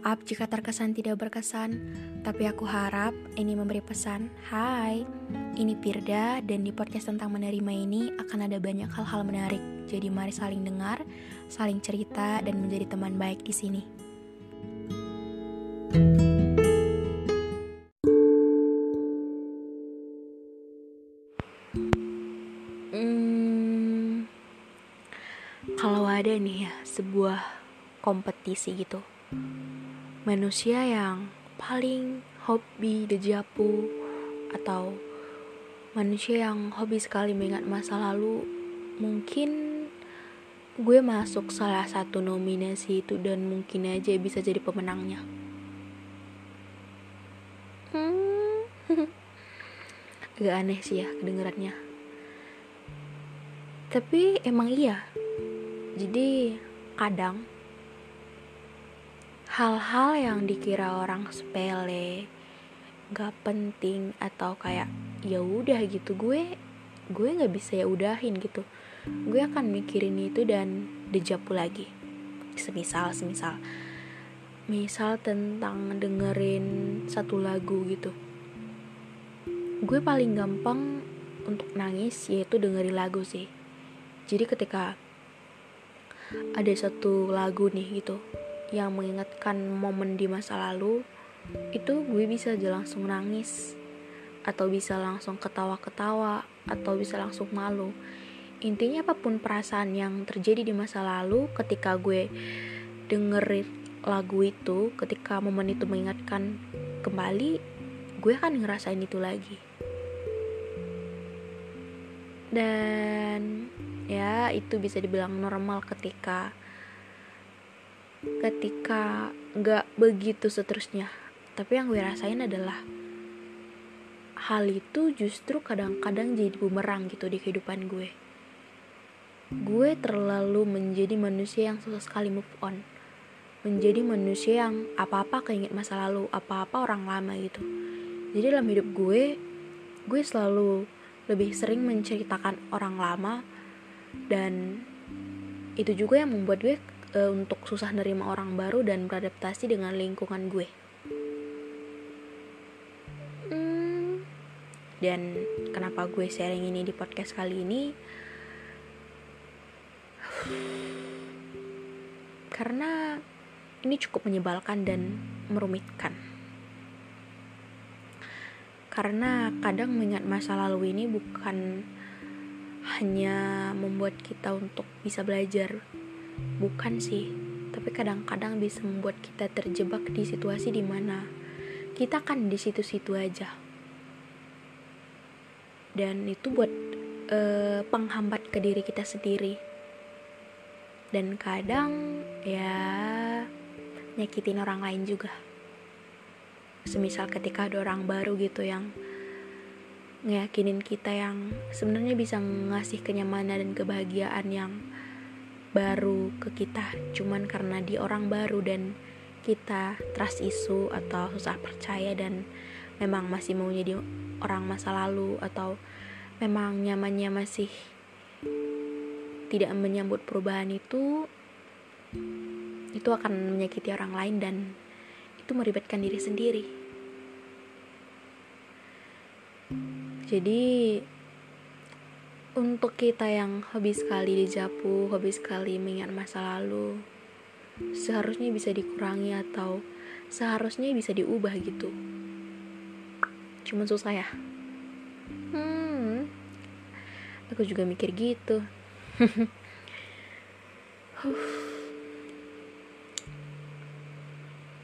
Maaf jika terkesan tidak berkesan, tapi aku harap ini memberi pesan. Hai, ini Pirda dan di podcast tentang menerima ini akan ada banyak hal-hal menarik. Jadi mari saling dengar, saling cerita dan menjadi teman baik di sini. Hmm, kalau ada nih ya sebuah kompetisi gitu manusia yang paling hobi dejapu atau manusia yang hobi sekali mengingat masa lalu mungkin gue masuk salah satu nominasi itu dan mungkin aja bisa jadi pemenangnya. Hmm. agak aneh sih ya kedengarannya. Tapi emang iya. Jadi kadang hal-hal yang dikira orang sepele gak penting atau kayak ya udah gitu gue gue nggak bisa ya udahin gitu. Gue akan mikirin itu dan dejapu lagi. Semisal semisal. Misal tentang dengerin satu lagu gitu. Gue paling gampang untuk nangis yaitu dengerin lagu sih. Jadi ketika ada satu lagu nih gitu yang mengingatkan momen di masa lalu, itu gue bisa aja langsung nangis, atau bisa langsung ketawa-ketawa, atau bisa langsung malu. Intinya apa pun perasaan yang terjadi di masa lalu ketika gue dengerin lagu itu, ketika momen itu mengingatkan kembali, gue akan ngerasain itu lagi. Dan ya itu bisa dibilang normal ketika ketika nggak begitu seterusnya. Tapi yang gue rasain adalah hal itu justru kadang-kadang jadi bumerang gitu di kehidupan gue. Gue terlalu menjadi manusia yang susah sekali move on. Menjadi manusia yang apa-apa keinget masa lalu apa-apa orang lama gitu. Jadi dalam hidup gue gue selalu lebih sering menceritakan orang lama dan itu juga yang membuat gue uh, untuk susah nerima orang baru dan beradaptasi dengan lingkungan gue. Hmm, dan kenapa gue sharing ini di podcast kali ini? Karena ini cukup menyebalkan dan merumitkan. Karena kadang mengingat masa lalu ini bukan hanya membuat kita untuk bisa belajar Bukan sih, tapi kadang-kadang bisa membuat kita terjebak di situasi di mana kita kan di situ-situ aja. Dan itu buat uh, penghambat ke diri kita sendiri. Dan kadang ya nyakitin orang lain juga. Semisal ketika ada orang baru gitu yang ngeyakinin kita yang sebenarnya bisa ngasih kenyamanan dan kebahagiaan yang baru ke kita cuman karena dia orang baru dan kita trust isu atau susah percaya dan memang masih mau jadi orang masa lalu atau memang nyamannya masih tidak menyambut perubahan itu itu akan menyakiti orang lain dan itu meribetkan diri sendiri. Jadi untuk kita yang hobi sekali dijapu, hobi sekali mengingat masa lalu, seharusnya bisa dikurangi atau seharusnya bisa diubah gitu. Cuman susah ya. Hmm, aku juga mikir gitu.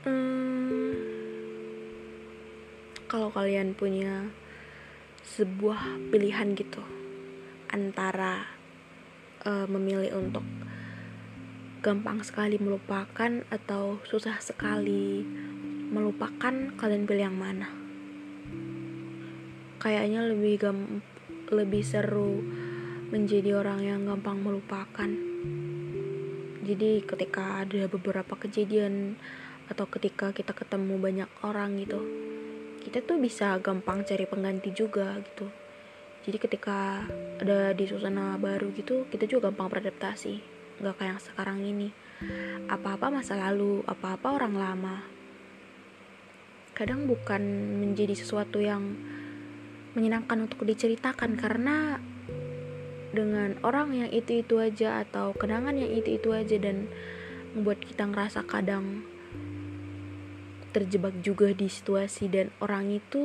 hmm, kalau kalian punya sebuah pilihan gitu antara uh, memilih untuk gampang sekali melupakan atau susah sekali melupakan kalian pilih yang mana. Kayaknya lebih gam lebih seru menjadi orang yang gampang melupakan. Jadi ketika ada beberapa kejadian atau ketika kita ketemu banyak orang gitu kita tuh bisa gampang cari pengganti juga gitu jadi ketika ada di suasana baru gitu kita juga gampang beradaptasi. Nggak kayak yang sekarang ini. Apa-apa masa lalu apa-apa orang lama. Kadang bukan menjadi sesuatu yang menyenangkan untuk diceritakan karena dengan orang yang itu-itu aja atau kenangan yang itu-itu aja dan membuat kita ngerasa kadang terjebak juga di situasi dan orang itu